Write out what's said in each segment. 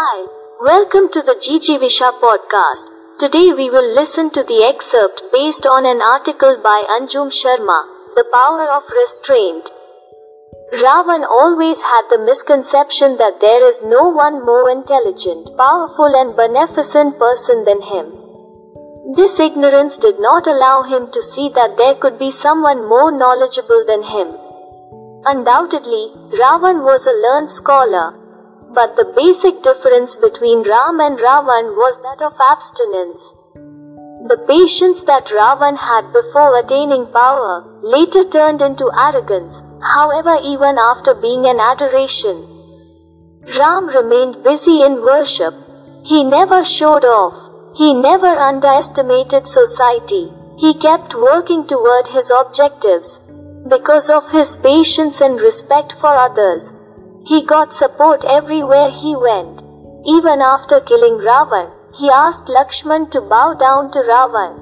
Hi, welcome to the Gigi Visha podcast. Today we will listen to the excerpt based on an article by Anjum Sharma, The Power of Restraint. Ravan always had the misconception that there is no one more intelligent, powerful, and beneficent person than him. This ignorance did not allow him to see that there could be someone more knowledgeable than him. Undoubtedly, Ravan was a learned scholar. But the basic difference between Ram and Ravan was that of abstinence. The patience that Ravan had before attaining power later turned into arrogance, however, even after being an adoration. Ram remained busy in worship. He never showed off. He never underestimated society. He kept working toward his objectives. Because of his patience and respect for others, he got support everywhere he went. Even after killing Ravan, he asked Lakshman to bow down to Ravan.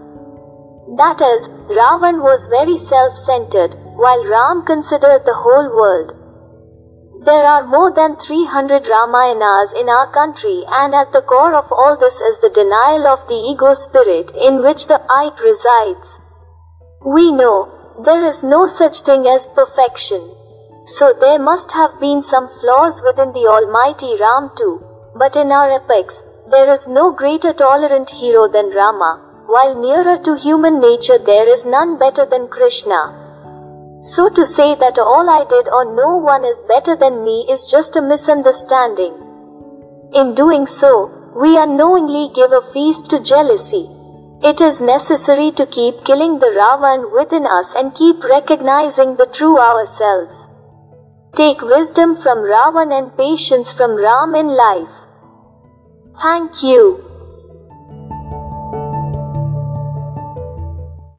That is, Ravan was very self centered, while Ram considered the whole world. There are more than 300 Ramayanas in our country, and at the core of all this is the denial of the ego spirit in which the I resides. We know there is no such thing as perfection. So there must have been some flaws within the Almighty Ram too. But in our epics, there is no greater tolerant hero than Rama, while nearer to human nature there is none better than Krishna. So to say that all I did or no one is better than me is just a misunderstanding. In doing so, we unknowingly give a feast to jealousy. It is necessary to keep killing the Ravan within us and keep recognizing the true ourselves. Take wisdom from Ravan and patience from Ram in life. Thank you.